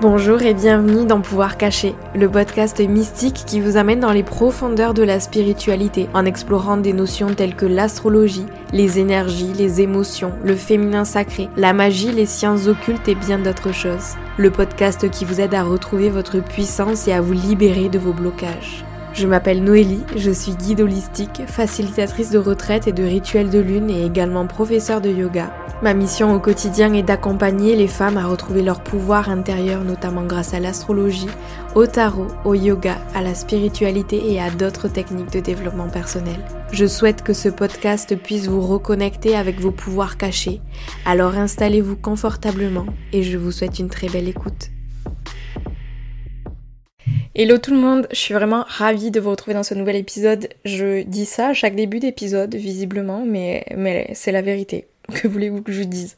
Bonjour et bienvenue dans Pouvoir Caché, le podcast mystique qui vous amène dans les profondeurs de la spiritualité en explorant des notions telles que l'astrologie, les énergies, les émotions, le féminin sacré, la magie, les sciences occultes et bien d'autres choses. Le podcast qui vous aide à retrouver votre puissance et à vous libérer de vos blocages. Je m'appelle Noélie, je suis guide holistique, facilitatrice de retraite et de rituels de lune et également professeur de yoga. Ma mission au quotidien est d'accompagner les femmes à retrouver leur pouvoir intérieur, notamment grâce à l'astrologie, au tarot, au yoga, à la spiritualité et à d'autres techniques de développement personnel. Je souhaite que ce podcast puisse vous reconnecter avec vos pouvoirs cachés. Alors installez-vous confortablement et je vous souhaite une très belle écoute. Hello tout le monde, je suis vraiment ravie de vous retrouver dans ce nouvel épisode. Je dis ça à chaque début d'épisode, visiblement, mais, mais c'est la vérité. Que voulez-vous que je dise?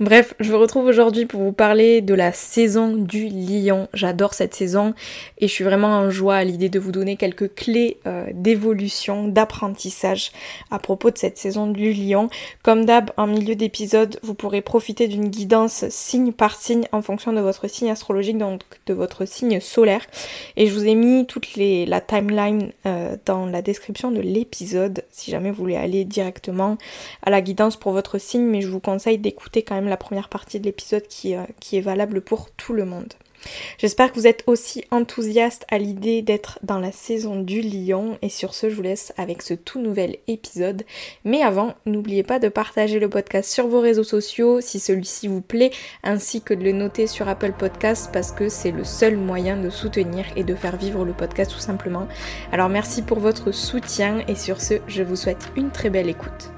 Bref, je vous retrouve aujourd'hui pour vous parler de la saison du lion. J'adore cette saison et je suis vraiment en joie à l'idée de vous donner quelques clés euh, d'évolution, d'apprentissage à propos de cette saison du lion. Comme d'hab, en milieu d'épisode, vous pourrez profiter d'une guidance signe par signe en fonction de votre signe astrologique, donc de votre signe solaire. Et je vous ai mis toute les, la timeline euh, dans la description de l'épisode si jamais vous voulez aller directement à la guidance pour votre signe, mais je vous conseille d'écouter quand la première partie de l'épisode qui, euh, qui est valable pour tout le monde. J'espère que vous êtes aussi enthousiaste à l'idée d'être dans la saison du lion et sur ce je vous laisse avec ce tout nouvel épisode. Mais avant, n'oubliez pas de partager le podcast sur vos réseaux sociaux si celui-ci vous plaît ainsi que de le noter sur Apple Podcast parce que c'est le seul moyen de soutenir et de faire vivre le podcast tout simplement. Alors merci pour votre soutien et sur ce je vous souhaite une très belle écoute.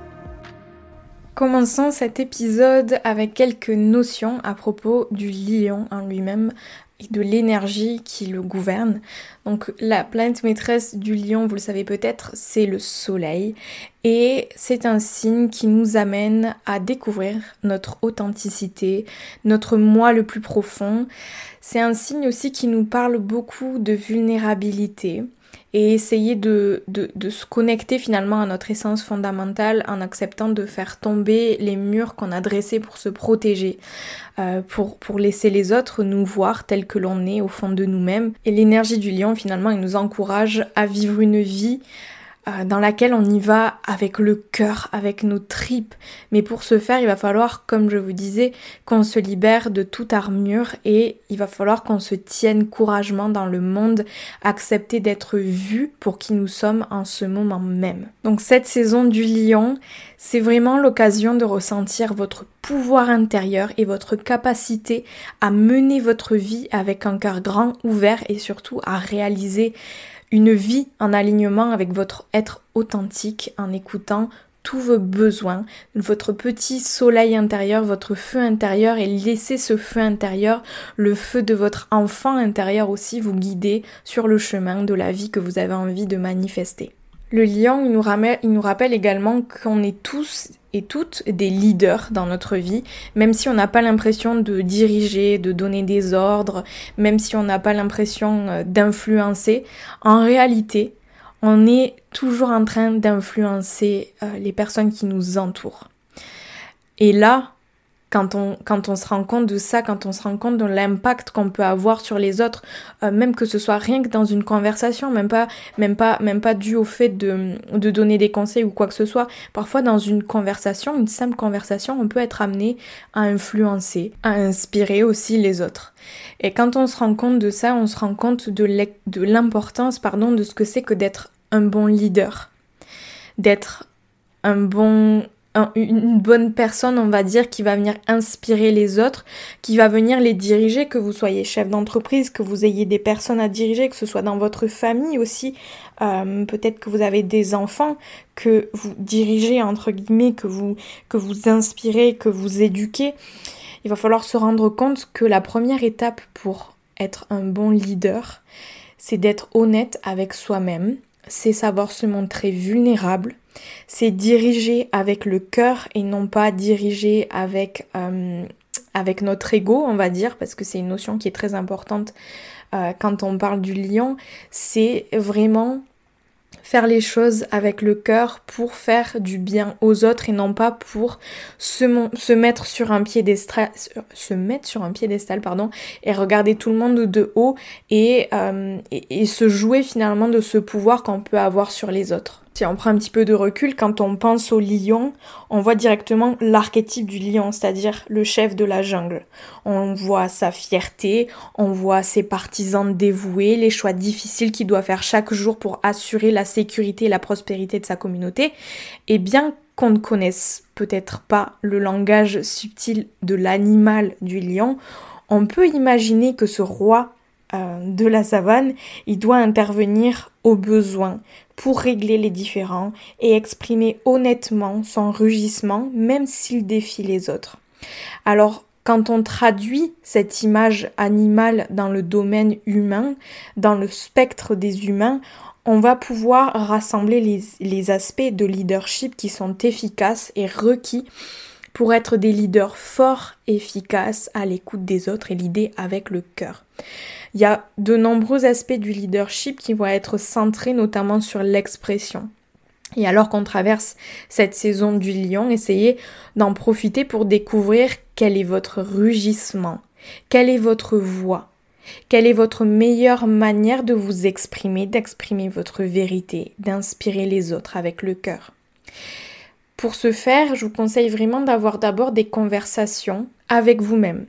Commençons cet épisode avec quelques notions à propos du lion en lui-même et de l'énergie qui le gouverne. Donc la planète maîtresse du lion, vous le savez peut-être, c'est le soleil et c'est un signe qui nous amène à découvrir notre authenticité, notre moi le plus profond. C'est un signe aussi qui nous parle beaucoup de vulnérabilité et essayer de, de, se connecter finalement à notre essence fondamentale en acceptant de faire tomber les murs qu'on a dressés pour se protéger, euh, pour, pour laisser les autres nous voir tels que l'on est au fond de nous-mêmes. Et l'énergie du lion finalement, il nous encourage à vivre une vie euh, dans laquelle on y va avec le cœur, avec nos tripes. Mais pour ce faire, il va falloir, comme je vous disais, qu'on se libère de toute armure et il va falloir qu'on se tienne courageusement dans le monde, accepter d'être vu pour qui nous sommes en ce moment même. Donc cette saison du lion, c'est vraiment l'occasion de ressentir votre pouvoir intérieur et votre capacité à mener votre vie avec un cœur grand, ouvert et surtout à réaliser une vie en alignement avec votre être authentique en écoutant tous vos besoins, votre petit soleil intérieur, votre feu intérieur et laisser ce feu intérieur, le feu de votre enfant intérieur aussi vous guider sur le chemin de la vie que vous avez envie de manifester. Le nous, il nous rappelle également qu'on est tous et toutes des leaders dans notre vie, même si on n'a pas l'impression de diriger, de donner des ordres, même si on n'a pas l'impression euh, d'influencer, en réalité, on est toujours en train d'influencer euh, les personnes qui nous entourent. Et là, quand on, quand on se rend compte de ça, quand on se rend compte de l'impact qu'on peut avoir sur les autres, euh, même que ce soit rien que dans une conversation, même pas, même pas, même pas dû au fait de, de donner des conseils ou quoi que ce soit. Parfois, dans une conversation, une simple conversation, on peut être amené à influencer, à inspirer aussi les autres. Et quand on se rend compte de ça, on se rend compte de l'importance, pardon, de ce que c'est que d'être un bon leader, d'être un bon une bonne personne, on va dire, qui va venir inspirer les autres, qui va venir les diriger, que vous soyez chef d'entreprise, que vous ayez des personnes à diriger, que ce soit dans votre famille aussi, euh, peut-être que vous avez des enfants que vous dirigez entre guillemets, que vous que vous inspirez, que vous éduquez. Il va falloir se rendre compte que la première étape pour être un bon leader, c'est d'être honnête avec soi-même, c'est savoir se montrer vulnérable, c'est diriger avec le cœur et non pas diriger avec, euh, avec notre ego, on va dire, parce que c'est une notion qui est très importante euh, quand on parle du lion. C'est vraiment faire les choses avec le cœur pour faire du bien aux autres et non pas pour se, mettre sur un piédestal, se mettre sur un piédestal pardon, et regarder tout le monde de haut et, euh, et se jouer finalement de ce pouvoir qu'on peut avoir sur les autres. Si on prend un petit peu de recul, quand on pense au lion, on voit directement l'archétype du lion, c'est-à-dire le chef de la jungle. On voit sa fierté, on voit ses partisans dévoués, les choix difficiles qu'il doit faire chaque jour pour assurer la sécurité et la prospérité de sa communauté. Et bien qu'on ne connaisse peut-être pas le langage subtil de l'animal du lion, on peut imaginer que ce roi de la savane, il doit intervenir au besoin pour régler les différends et exprimer honnêtement son rugissement même s'il défie les autres. Alors, quand on traduit cette image animale dans le domaine humain, dans le spectre des humains, on va pouvoir rassembler les, les aspects de leadership qui sont efficaces et requis pour être des leaders forts, efficaces, à l'écoute des autres et l'idée avec le cœur. Il y a de nombreux aspects du leadership qui vont être centrés notamment sur l'expression. Et alors qu'on traverse cette saison du lion, essayez d'en profiter pour découvrir quel est votre rugissement, quelle est votre voix, quelle est votre meilleure manière de vous exprimer, d'exprimer votre vérité, d'inspirer les autres avec le cœur. Pour ce faire, je vous conseille vraiment d'avoir d'abord des conversations avec vous-même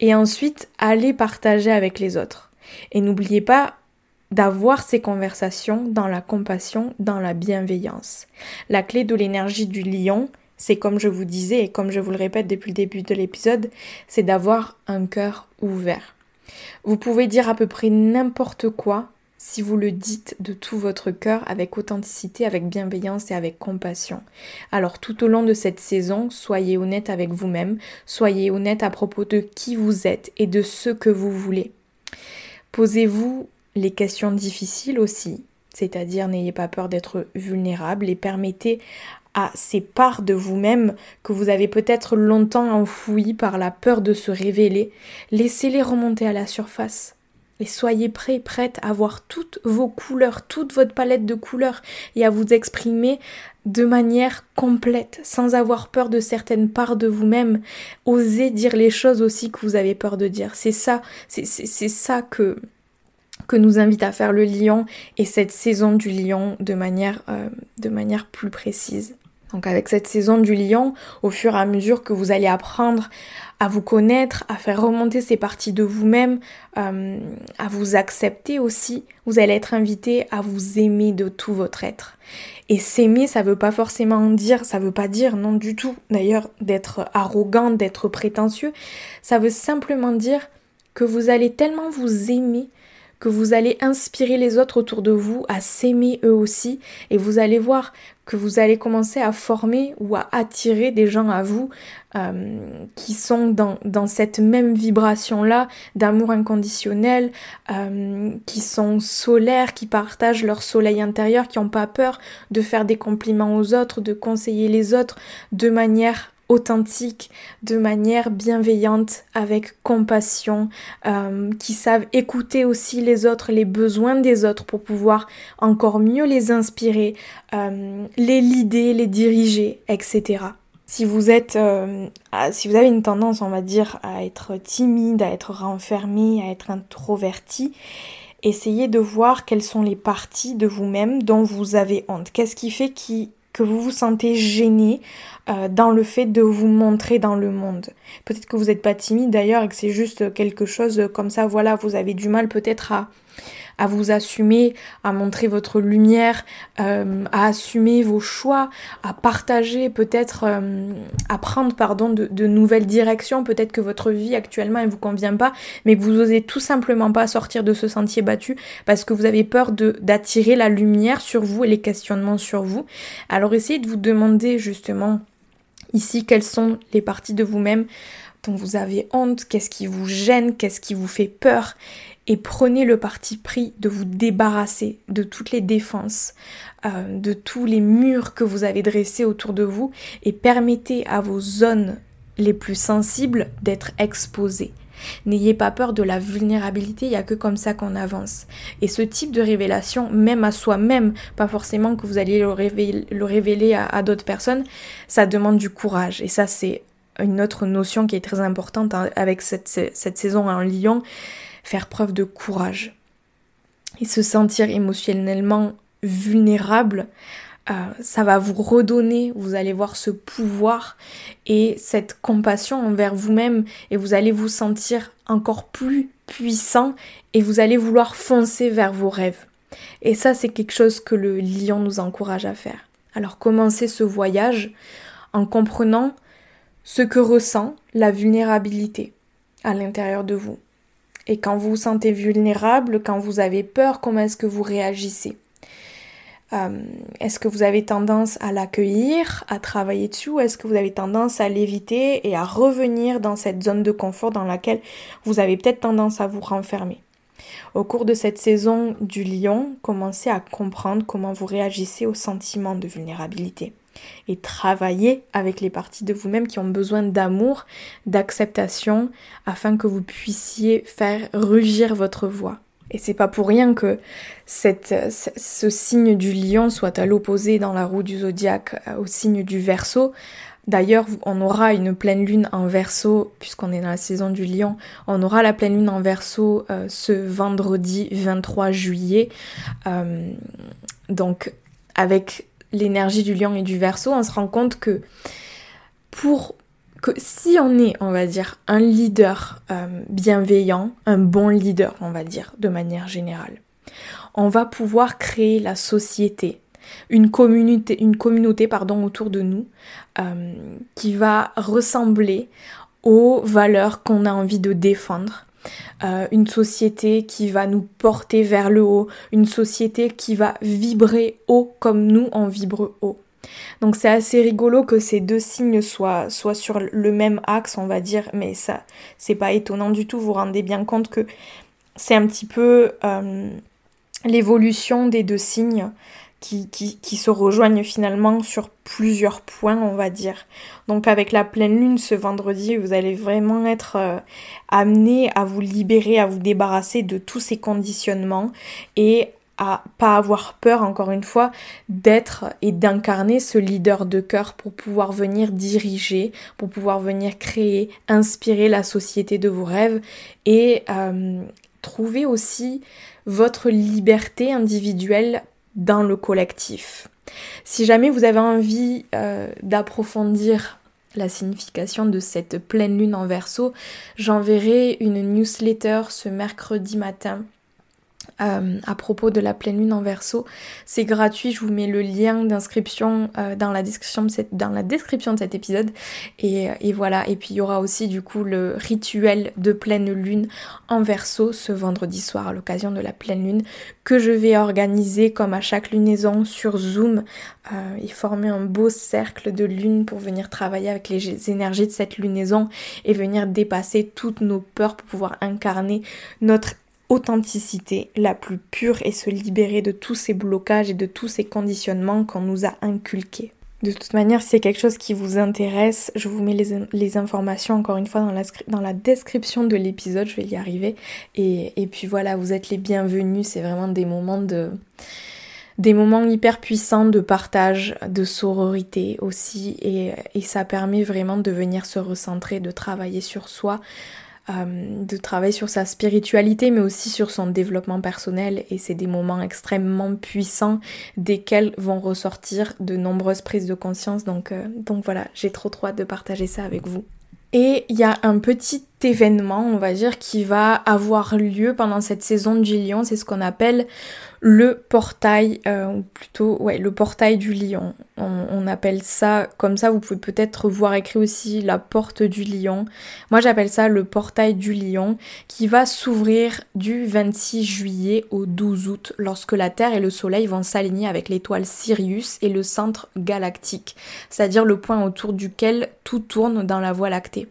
et ensuite aller partager avec les autres. Et n'oubliez pas d'avoir ces conversations dans la compassion, dans la bienveillance. La clé de l'énergie du lion, c'est comme je vous disais et comme je vous le répète depuis le début de l'épisode, c'est d'avoir un cœur ouvert. Vous pouvez dire à peu près n'importe quoi si vous le dites de tout votre cœur avec authenticité, avec bienveillance et avec compassion. Alors tout au long de cette saison, soyez honnête avec vous-même, soyez honnête à propos de qui vous êtes et de ce que vous voulez. Posez-vous les questions difficiles aussi, c'est-à-dire n'ayez pas peur d'être vulnérable et permettez à ces parts de vous-même que vous avez peut-être longtemps enfouies par la peur de se révéler, laissez-les remonter à la surface. Et soyez prêts, prêtes à voir toutes vos couleurs, toute votre palette de couleurs et à vous exprimer de manière complète, sans avoir peur de certaines parts de vous-même. Osez dire les choses aussi que vous avez peur de dire. C'est ça, c'est ça que, que nous invite à faire le lion et cette saison du lion de manière, euh, de manière plus précise. Donc avec cette saison du lion, au fur et à mesure que vous allez apprendre à vous connaître, à faire remonter ces parties de vous-même, euh, à vous accepter aussi, vous allez être invité à vous aimer de tout votre être. Et s'aimer, ça veut pas forcément dire, ça veut pas dire non du tout d'ailleurs d'être arrogant, d'être prétentieux, ça veut simplement dire que vous allez tellement vous aimer que vous allez inspirer les autres autour de vous à s'aimer eux aussi et vous allez voir que vous allez commencer à former ou à attirer des gens à vous euh, qui sont dans, dans, cette même vibration-là d'amour inconditionnel, euh, qui sont solaires, qui partagent leur soleil intérieur, qui n'ont pas peur de faire des compliments aux autres, de conseiller les autres de manière authentique, de manière bienveillante, avec compassion, euh, qui savent écouter aussi les autres, les besoins des autres pour pouvoir encore mieux les inspirer, euh, les lider, les diriger, etc. Si vous êtes, euh, si vous avez une tendance, on va dire, à être timide, à être renfermé, à être introverti, essayez de voir quelles sont les parties de vous-même dont vous avez honte. Qu'est-ce qui fait qui, que vous vous sentez gêné euh, dans le fait de vous montrer dans le monde. Peut-être que vous n'êtes pas timide d'ailleurs et que c'est juste quelque chose comme ça, voilà, vous avez du mal peut-être à, à vous assumer, à montrer votre lumière, euh, à assumer vos choix, à partager peut-être, euh, à prendre pardon de, nouvelles directions. Peut-être que votre vie actuellement elle vous convient pas, mais que vous osez tout simplement pas sortir de ce sentier battu parce que vous avez peur d'attirer la lumière sur vous et les questionnements sur vous. Alors essayez de vous demander justement ici quelles sont les parties de vous-même dont vous avez honte, qu'est-ce qui vous gêne, qu'est-ce qui vous fait peur, et prenez le parti pris de vous débarrasser de toutes les défenses, euh, de tous les murs que vous avez dressés autour de vous et permettez à vos zones les plus sensibles d'être exposées. N'ayez pas peur de la vulnérabilité, il n'y a que comme ça qu'on avance. Et ce type de révélation, même à soi-même, pas forcément que vous alliez le révéler, à, d'autres personnes, ça demande du courage. Et ça, c'est une autre notion qui est très importante hein, avec cette, cette saison en Lyon, faire preuve de courage. Et se sentir émotionnellement vulnérable euh, ça va vous redonner, vous allez voir ce pouvoir et cette compassion envers vous-même et vous allez vous sentir encore plus puissant et vous allez vouloir foncer vers vos rêves. Et ça, c'est quelque chose que le lion nous encourage à faire. Alors commencez ce voyage en comprenant ce que ressent la vulnérabilité à l'intérieur de vous. Et quand vous vous sentez vulnérable, quand vous avez peur, comment est-ce que vous réagissez? Euh, est-ce que vous avez tendance à l'accueillir, à travailler dessus, ou est-ce que vous avez tendance à l'éviter et à revenir dans cette zone de confort dans laquelle vous avez peut-être tendance à vous renfermer? Au cours de cette saison du lion, commencez à comprendre comment vous réagissez au sentiment de vulnérabilité et travaillez avec les parties de vous-même qui ont besoin d'amour, d'acceptation, afin que vous puissiez faire rugir votre voix. Et c'est pas pour rien que ce signe du lion soit à l'opposé dans la roue du zodiaque euh, au signe du verso. D'ailleurs, on aura une pleine lune en verso, puisqu'on est dans la saison du lion, on aura la pleine lune en verso euh, ce vendredi 23 juillet. Euh, donc, avec l'énergie du lion et du verso, on se rend compte que pour que si on est, on va dire, un leader euh, bienveillant, un bon leader, on va dire, de manière générale, on va pouvoir créer la société, une communauté, pardon, autour de nous euh, qui va ressembler aux valeurs qu'on a envie de défendre. Euh, une société qui va nous porter vers le haut, une société qui va vibrer haut comme nous on vibre haut. Donc c'est assez rigolo que ces deux signes soient, soient sur le même axe, on va dire, mais ça, c'est pas étonnant du tout. Vous vous rendez bien compte que c'est un petit peu euh, l'évolution des deux signes qui, qui, se rejoignent finalement sur plusieurs points, on va dire. Donc avec la pleine lune ce vendredi, vous allez vraiment être euh, amené à vous libérer, à vous débarrasser de tous ces conditionnements et à pas avoir peur, encore une fois, d'être et d'incarner ce leader de cœur pour pouvoir venir diriger, pour pouvoir venir créer, inspirer la société de vos rêves et euh, trouver aussi votre liberté individuelle dans le collectif. Si jamais vous avez envie euh, d'approfondir la signification de cette pleine lune en verso, j'enverrai une newsletter ce mercredi matin euh, à propos de la pleine lune en verso. C'est gratuit, je vous mets le lien d'inscription euh, dans, la description de cet épisode. Et, et, voilà, et puis il y aura aussi du coup le rituel de pleine lune en verso ce vendredi soir à l'occasion de la pleine lune que je vais organiser comme à chaque lunaison sur Zoom euh, et former un beau cercle de lune pour venir travailler avec les énergies de cette lunaison et venir dépasser toutes nos peurs pour pouvoir incarner notre authenticité la plus pure et se libérer de tous ces blocages et de tous ces conditionnements qu'on nous a inculqués. De toute manière, si c'est quelque chose qui vous intéresse, je vous mets les, informations encore une fois dans la, description de l'épisode, je vais y arriver. Et, et, puis voilà, vous êtes les bienvenus, c'est vraiment des moments de... des moments hyper puissants de partage, de sororité aussi, et, et ça permet vraiment de venir se recentrer, de travailler sur soi, euh, de travailler sur sa spiritualité mais aussi sur son développement personnel et c'est des moments extrêmement puissants desquels vont ressortir de nombreuses prises de conscience donc, euh, donc voilà j'ai trop trop hâte de partager ça avec vous. Et il y a un petit événement, on va dire, qui va avoir lieu pendant cette saison du lion. C'est ce qu'on appelle le portail, euh, ou plutôt, ouais, le portail du lion. On, appelle ça comme ça. Vous pouvez peut-être voir écrit aussi la porte du lion. Moi, j'appelle ça le portail du lion, qui va s'ouvrir du 26 juillet au 12 août, lorsque la Terre et le Soleil vont s'aligner avec l'étoile Sirius et le centre galactique, c'est-à-dire le point autour duquel tout tourne dans la Voie lactée.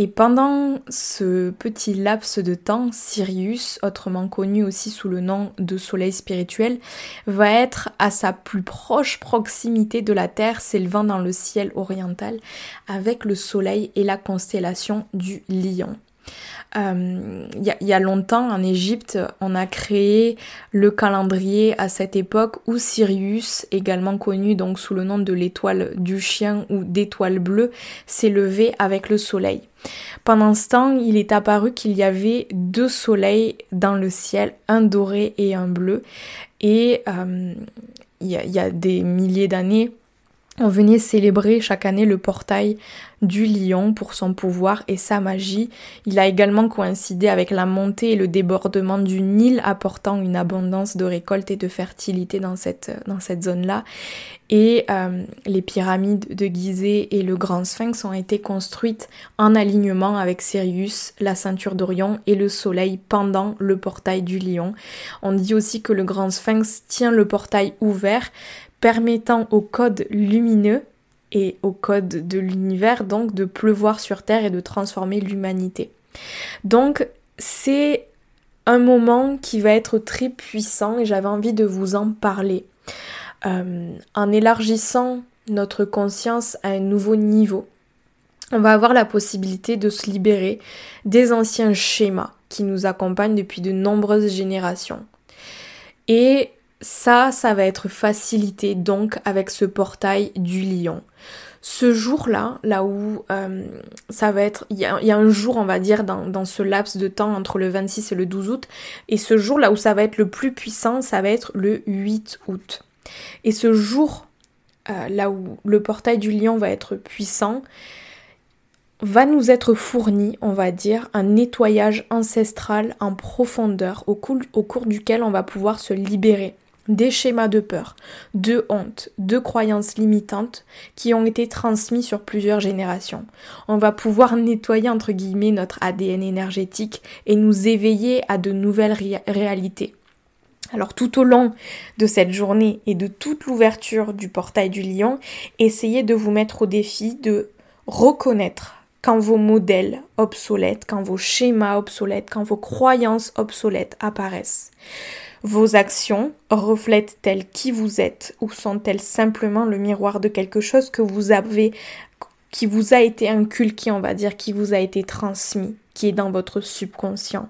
Et pendant ce petit laps de temps, Sirius, autrement connu aussi sous le nom de Soleil spirituel, va être à sa plus proche proximité de la Terre, s'élevant dans le ciel oriental, avec le Soleil et la constellation du Lion. Euh, il y, a longtemps en Égypte, on a créé le calendrier à cette époque où Sirius, également connu donc sous le nom de l'étoile du chien ou d'étoile bleue, s'est levé avec le soleil. Pendant ce temps, il est apparu qu'il y avait deux soleils dans le ciel, un doré et un bleu. Et euh, il y, a des milliers d'années, on venait célébrer chaque année le portail du lion pour son pouvoir et sa magie. Il a également coïncidé avec la montée et le débordement du Nil apportant une abondance de récolte et de fertilité dans cette, dans cette zone-là. Et euh, les pyramides de Gizeh et le Grand Sphinx ont été construites en alignement avec Sirius, la ceinture d'Orion et le Soleil pendant le portail du lion. On dit aussi que le Grand Sphinx tient le portail ouvert permettant au code lumineux et au code de l'univers donc de pleuvoir sur Terre et de transformer l'humanité. Donc c'est un moment qui va être très puissant et j'avais envie de vous en parler. Euh, en élargissant notre conscience à un nouveau niveau, on va avoir la possibilité de se libérer des anciens schémas qui nous accompagnent depuis de nombreuses générations. Et ça, ça va être facilité donc avec ce portail du lion. Ce jour-là, là où euh, ça va être, il y, a un jour, on va dire, dans, ce laps de temps entre le 26 et le 12 août, et ce jour là où ça va être le plus puissant, ça va être le 8 août. Et ce jour, euh, là où le portail du lion va être puissant, va nous être fourni, on va dire, un nettoyage ancestral en profondeur au cours duquel on va pouvoir se libérer des schémas de peur, de honte, de croyances limitantes qui ont été transmis sur plusieurs générations. On va pouvoir nettoyer entre guillemets notre ADN énergétique et nous éveiller à de nouvelles réalités. Alors tout au long de cette journée et de toute l'ouverture du portail du lion, essayez de vous mettre au défi de reconnaître quand vos modèles obsolètes, quand vos schémas obsolètes, quand vos croyances obsolètes apparaissent. Vos actions reflètent-elles qui vous êtes ou sont-elles simplement le miroir de quelque chose que vous avez qui vous a été inculqué, on va dire, qui vous a été transmis, qui est dans votre subconscient?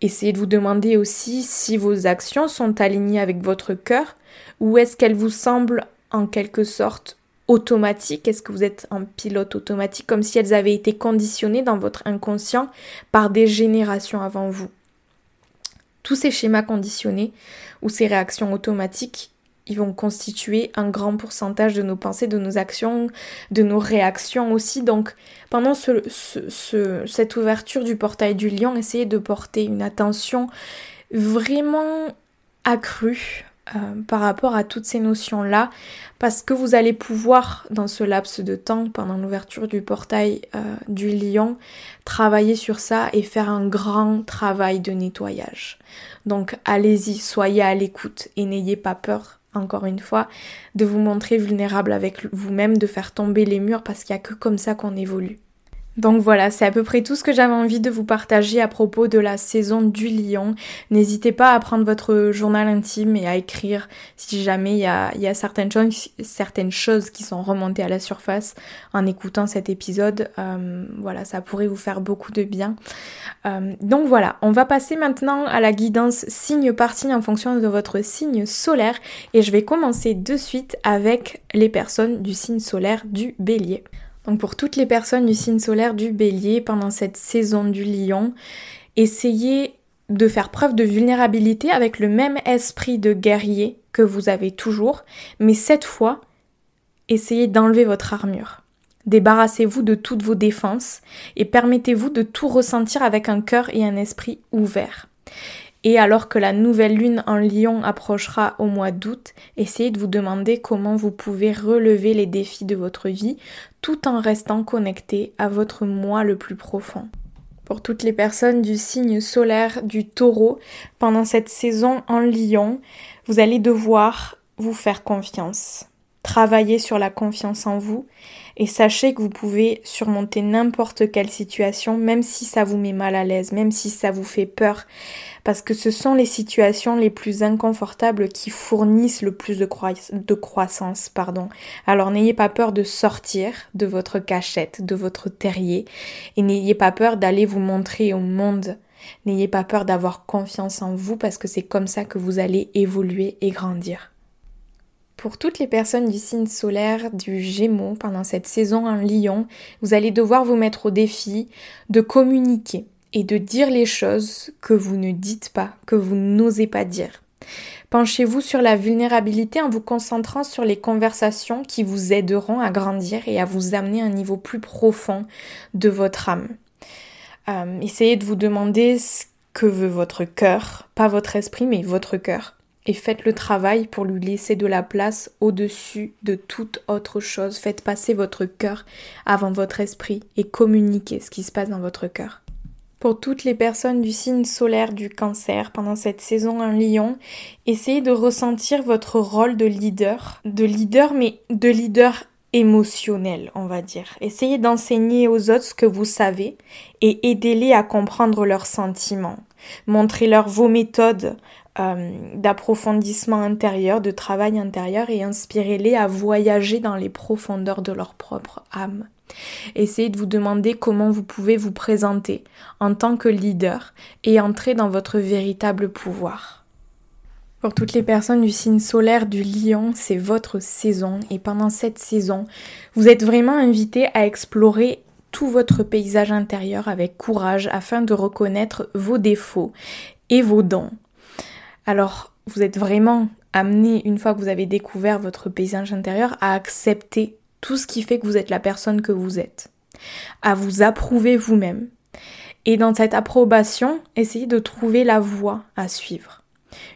Essayez de vous demander aussi si vos actions sont alignées avec votre cœur ou est-ce qu'elles vous semblent en quelque sorte automatiques? Est-ce que vous êtes en pilote automatique comme si elles avaient été conditionnées dans votre inconscient par des générations avant vous? Tous ces schémas conditionnés ou ces réactions automatiques, ils vont constituer un grand pourcentage de nos pensées, de nos actions, de nos réactions aussi. Donc pendant cette ouverture du portail du lion, essayez de porter une attention vraiment accrue euh, par rapport à toutes ces notions-là, parce que vous allez pouvoir, dans ce laps de temps, pendant l'ouverture du portail euh, du lion, travailler sur ça et faire un grand travail de nettoyage. Donc allez-y, soyez à l'écoute et n'ayez pas peur, encore une fois, de vous montrer vulnérable avec vous-même, de faire tomber les murs, parce qu'il n'y a que comme ça qu'on évolue. Donc voilà, c'est à peu près tout ce que j'avais envie de vous partager à propos de la saison du lion. N'hésitez pas à prendre votre journal intime et à écrire si jamais il y a, certaines, choses, certaines choses qui sont remontées à la surface en écoutant cet épisode. Euh, voilà, ça pourrait vous faire beaucoup de bien. Euh, donc voilà, on va passer maintenant à la guidance signe par signe en fonction de votre signe solaire et je vais commencer de suite avec les personnes du signe solaire du bélier. Donc pour toutes les personnes du signe solaire du bélier pendant cette saison du lion, essayez de faire preuve de vulnérabilité avec le même esprit de guerrier que vous avez toujours, mais cette fois, essayez d'enlever votre armure. Débarrassez-vous de toutes vos défenses et permettez-vous de tout ressentir avec un cœur et un esprit ouverts. Et alors que la nouvelle lune en lion approchera au mois d'août, essayez de vous demander comment vous pouvez relever les défis de votre vie tout en restant connecté à votre moi le plus profond. Pour toutes les personnes du signe solaire du taureau, pendant cette saison en lion, vous allez devoir vous faire confiance, travailler sur la confiance en vous Et sachez que vous pouvez surmonter n'importe quelle situation, même si ça vous met mal à l'aise, même si ça vous fait peur, parce que ce sont les situations les plus inconfortables qui fournissent le plus de, de croissance. Pardon. Alors n'ayez pas peur de sortir de votre cachette, de votre terrier, et n'ayez pas peur d'aller vous montrer au monde. N'ayez pas peur d'avoir confiance en vous parce que c'est comme ça que vous allez évoluer et grandir. Pour toutes les personnes du signe solaire du Gémeaux pendant cette saison en Lion, vous allez devoir vous mettre au défi de communiquer et de dire les choses que vous ne dites pas, que vous n'osez pas dire. Penchez-vous sur la vulnérabilité en vous concentrant sur les conversations qui vous aideront à grandir et à vous amener à un niveau plus profond de votre âme. Euh, essayez de vous demander ce que veut votre cœur, pas votre esprit, mais votre cœur et faites le travail pour lui laisser de la place au-dessus de toute autre chose. Faites passer votre cœur avant votre esprit et communiquez ce qui se passe dans votre cœur. Pour toutes les personnes du signe solaire du cancer pendant cette saison en lion, essayez de ressentir votre rôle de leader, de leader mais de leader émotionnel, on va dire. Essayez d'enseigner aux autres ce que vous savez et aidez-les à comprendre leurs sentiments. Montrez-leur vos méthodes euh, d'approfondissement intérieur, de travail intérieur et inspirez-les à voyager dans les profondeurs de leur propre âme. Essayez de vous demander comment vous pouvez vous présenter en tant que leader et entrer dans votre véritable pouvoir. Pour toutes les personnes du signe solaire du lion, c'est votre saison et pendant cette saison, vous êtes vraiment invité à explorer tout votre paysage intérieur avec courage afin de reconnaître vos défauts et vos dons. Alors, vous êtes vraiment amené, une fois que vous avez découvert votre paysage intérieur, à accepter tout ce qui fait que vous êtes la personne que vous êtes, à vous approuver vous-même. Et dans cette approbation, essayez de trouver la voie à suivre.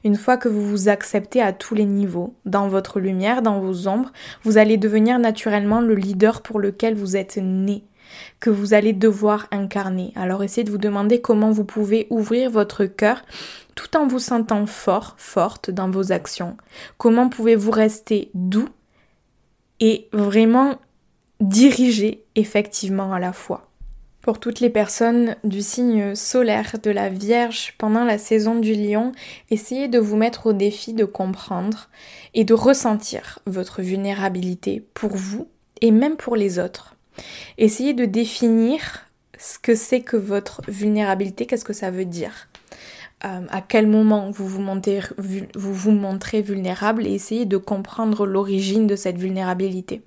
Une fois que vous vous acceptez à tous les niveaux, dans votre lumière, dans vos ombres, vous allez devenir naturellement le leader pour lequel vous êtes né, que vous allez devoir incarner. Alors essayez de vous demander comment vous pouvez ouvrir votre cœur tout en vous sentant fort, forte dans vos actions Comment pouvez-vous rester doux et vraiment diriger effectivement à la fois pour toutes les personnes du signe solaire de la Vierge pendant la saison du lion, essayez de vous mettre au défi de comprendre et de ressentir votre vulnérabilité pour vous et même pour les autres. Essayez de définir ce que c'est que votre vulnérabilité, qu'est-ce que ça veut dire. Euh, à quel moment vous vous, vous vous montrez vulnérable et essayez de comprendre l'origine de cette vulnérabilité.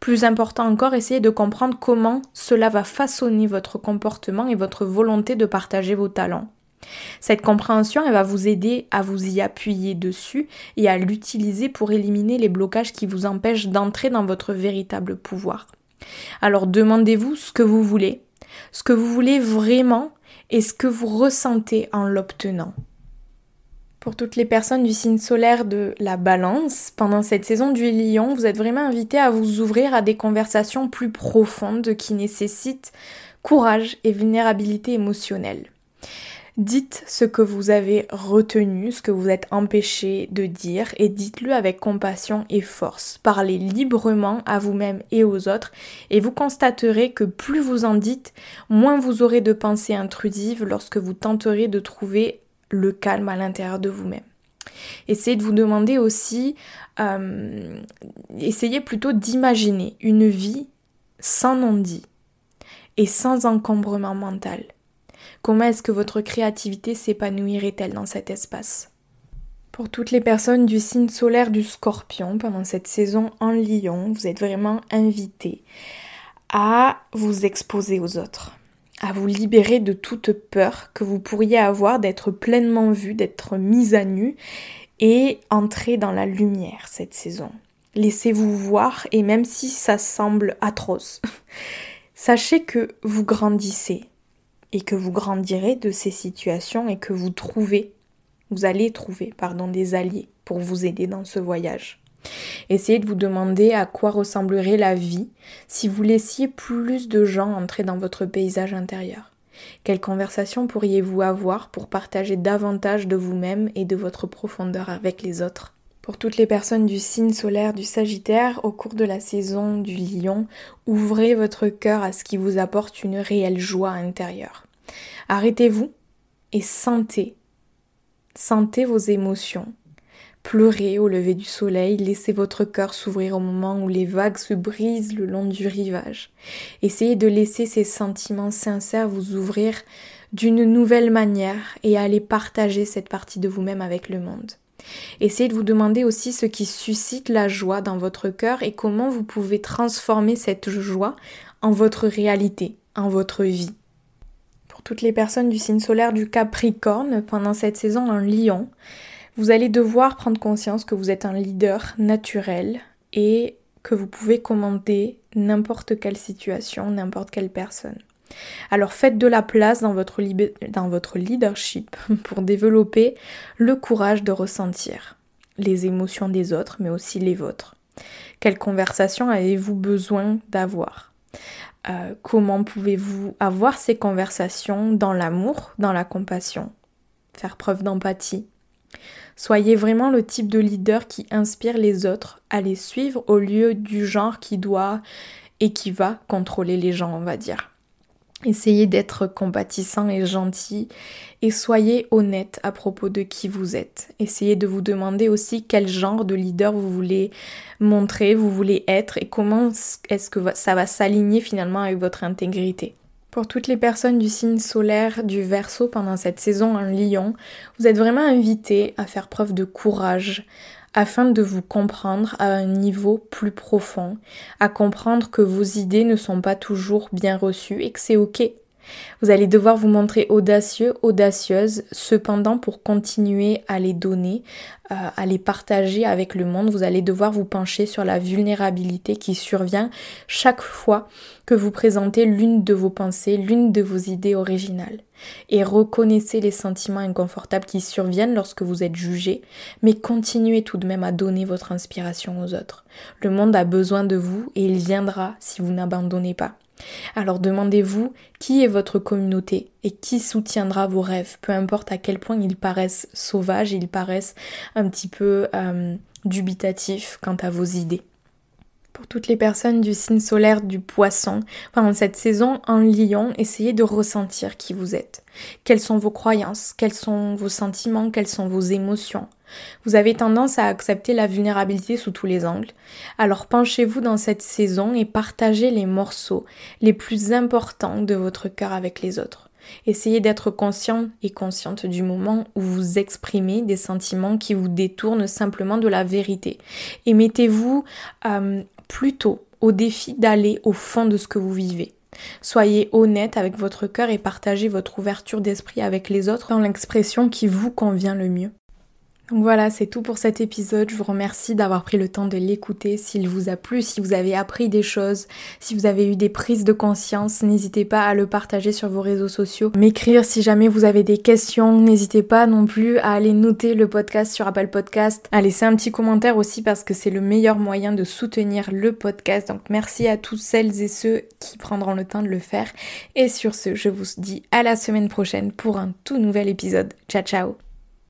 Plus important encore, essayez de comprendre comment cela va façonner votre comportement et votre volonté de partager vos talents. Cette compréhension, elle va vous aider à vous y appuyer dessus et à l'utiliser pour éliminer les blocages qui vous empêchent d'entrer dans votre véritable pouvoir. Alors demandez-vous ce que vous voulez, ce que vous voulez vraiment et ce que vous ressentez en l'obtenant. Pour toutes les personnes du signe solaire de la balance, pendant cette saison du lion, vous êtes vraiment invité à vous ouvrir à des conversations plus profondes qui nécessitent courage et vulnérabilité émotionnelle. Dites ce que vous avez retenu, ce que vous êtes empêché de dire et dites-le avec compassion et force. Parlez librement à vous-même et aux autres et vous constaterez que plus vous en dites, moins vous aurez de pensées intrusives lorsque vous tenterez de trouver le calme à l'intérieur de vous-même. Essayez de vous demander aussi, euh, essayez plutôt d'imaginer une vie sans non-dit et sans encombrement mental. Comment est-ce que votre créativité s'épanouirait-elle dans cet espace? Pour toutes les personnes du signe solaire du scorpion pendant cette saison en lion, vous êtes vraiment invité à vous exposer aux autres, à vous libérer de toute peur que vous pourriez avoir d'être pleinement vu, d'être mise à nu et entrer dans la lumière cette saison. Laissez-vous voir et même si ça semble atroce, sachez que vous grandissez, et que vous grandirez de ces situations et que vous trouvez, vous allez trouver, pardon, des alliés pour vous aider dans ce voyage. Essayez de vous demander à quoi ressemblerait la vie si vous laissiez plus de gens entrer dans votre paysage intérieur. Quelles conversations pourriez-vous avoir pour partager davantage de vous-même et de votre profondeur avec les autres? Pour toutes les personnes du signe solaire du Sagittaire, au cours de la saison du Lion, ouvrez votre cœur à ce qui vous apporte une réelle joie intérieure. Arrêtez-vous et sentez, sentez vos émotions. Pleurez au lever du soleil, laissez votre cœur s'ouvrir au moment où les vagues se brisent le long du rivage. Essayez de laisser ces sentiments sincères vous ouvrir d'une nouvelle manière et aller partager cette partie de vous-même avec le monde. Essayez de vous demander aussi ce qui suscite la joie dans votre cœur et comment vous pouvez transformer cette joie en votre réalité, en votre vie. Pour toutes les personnes du signe solaire du Capricorne, pendant cette saison en Lion, vous allez devoir prendre conscience que vous êtes un leader naturel et que vous pouvez commander n'importe quelle situation, n'importe quelle personne. Alors faites de la place dans votre, leadership pour développer le courage de ressentir les émotions des autres, mais aussi les vôtres. Quelle conversation avez-vous besoin d'avoir? Euh, Comment pouvez-vous avoir ces conversations dans l'amour, dans la compassion? Faire preuve d'empathie. Soyez vraiment le type de leader qui inspire les autres à les suivre au lieu du genre qui doit et qui va contrôler les gens, on va dire. Essayez d'être compatissant et gentil et soyez honnête à propos de qui vous êtes. Essayez de vous demander aussi quel genre de leader vous voulez montrer, vous voulez être et comment est-ce que ça va s'aligner finalement avec votre intégrité. Pour toutes les personnes du signe solaire du Verseau pendant cette saison en Lion, vous êtes vraiment invités à faire preuve de courage, afin de vous comprendre à un niveau plus profond, à comprendre que vos idées ne sont pas toujours bien reçues et que c'est ok. Vous allez devoir vous montrer audacieux, audacieuse, cependant pour continuer à les donner, euh, à les partager avec le monde, vous allez devoir vous pencher sur la vulnérabilité qui survient chaque fois que vous présentez l'une de vos pensées, l'une de vos idées originales. Et reconnaissez les sentiments inconfortables qui surviennent lorsque vous êtes jugé, mais continuez tout de même à donner votre inspiration aux autres. Le monde a besoin de vous et il viendra si vous n'abandonnez pas. Alors demandez-vous qui est votre communauté et qui soutiendra vos rêves, peu importe à quel point ils paraissent sauvages, ils paraissent un petit peu euh, dubitatifs quant à vos idées pour toutes les personnes du signe solaire du poisson. Pendant cette saison en lion, essayez de ressentir qui vous êtes. Quelles sont vos croyances, quels sont vos sentiments, quelles sont vos émotions? Vous avez tendance à accepter la vulnérabilité sous tous les angles. Alors penchez-vous dans cette saison et partagez les morceaux les plus importants de votre cœur avec les autres. Essayez d'être conscient et consciente du moment où vous exprimez des sentiments qui vous détournent simplement de la vérité. Et mettez-vous euh, plutôt au défi d'aller au fond de ce que vous vivez. Soyez honnête avec votre cœur et partagez votre ouverture d'esprit avec les autres dans l'expression qui vous convient le mieux. Donc voilà, c'est tout pour cet épisode. Je vous remercie d'avoir pris le temps de l'écouter. S'il vous a plu, si vous avez appris des choses, si vous avez eu des prises de conscience, n'hésitez pas à le partager sur vos réseaux sociaux. M'écrire si jamais vous avez des questions. N'hésitez pas non plus à aller noter le podcast sur Apple Podcast, à laisser un petit commentaire aussi parce que c'est le meilleur moyen de soutenir le podcast. Donc merci à toutes celles et ceux qui prendront le temps de le faire. Et sur ce, je vous dis à la semaine prochaine pour un tout nouvel épisode. Ciao ciao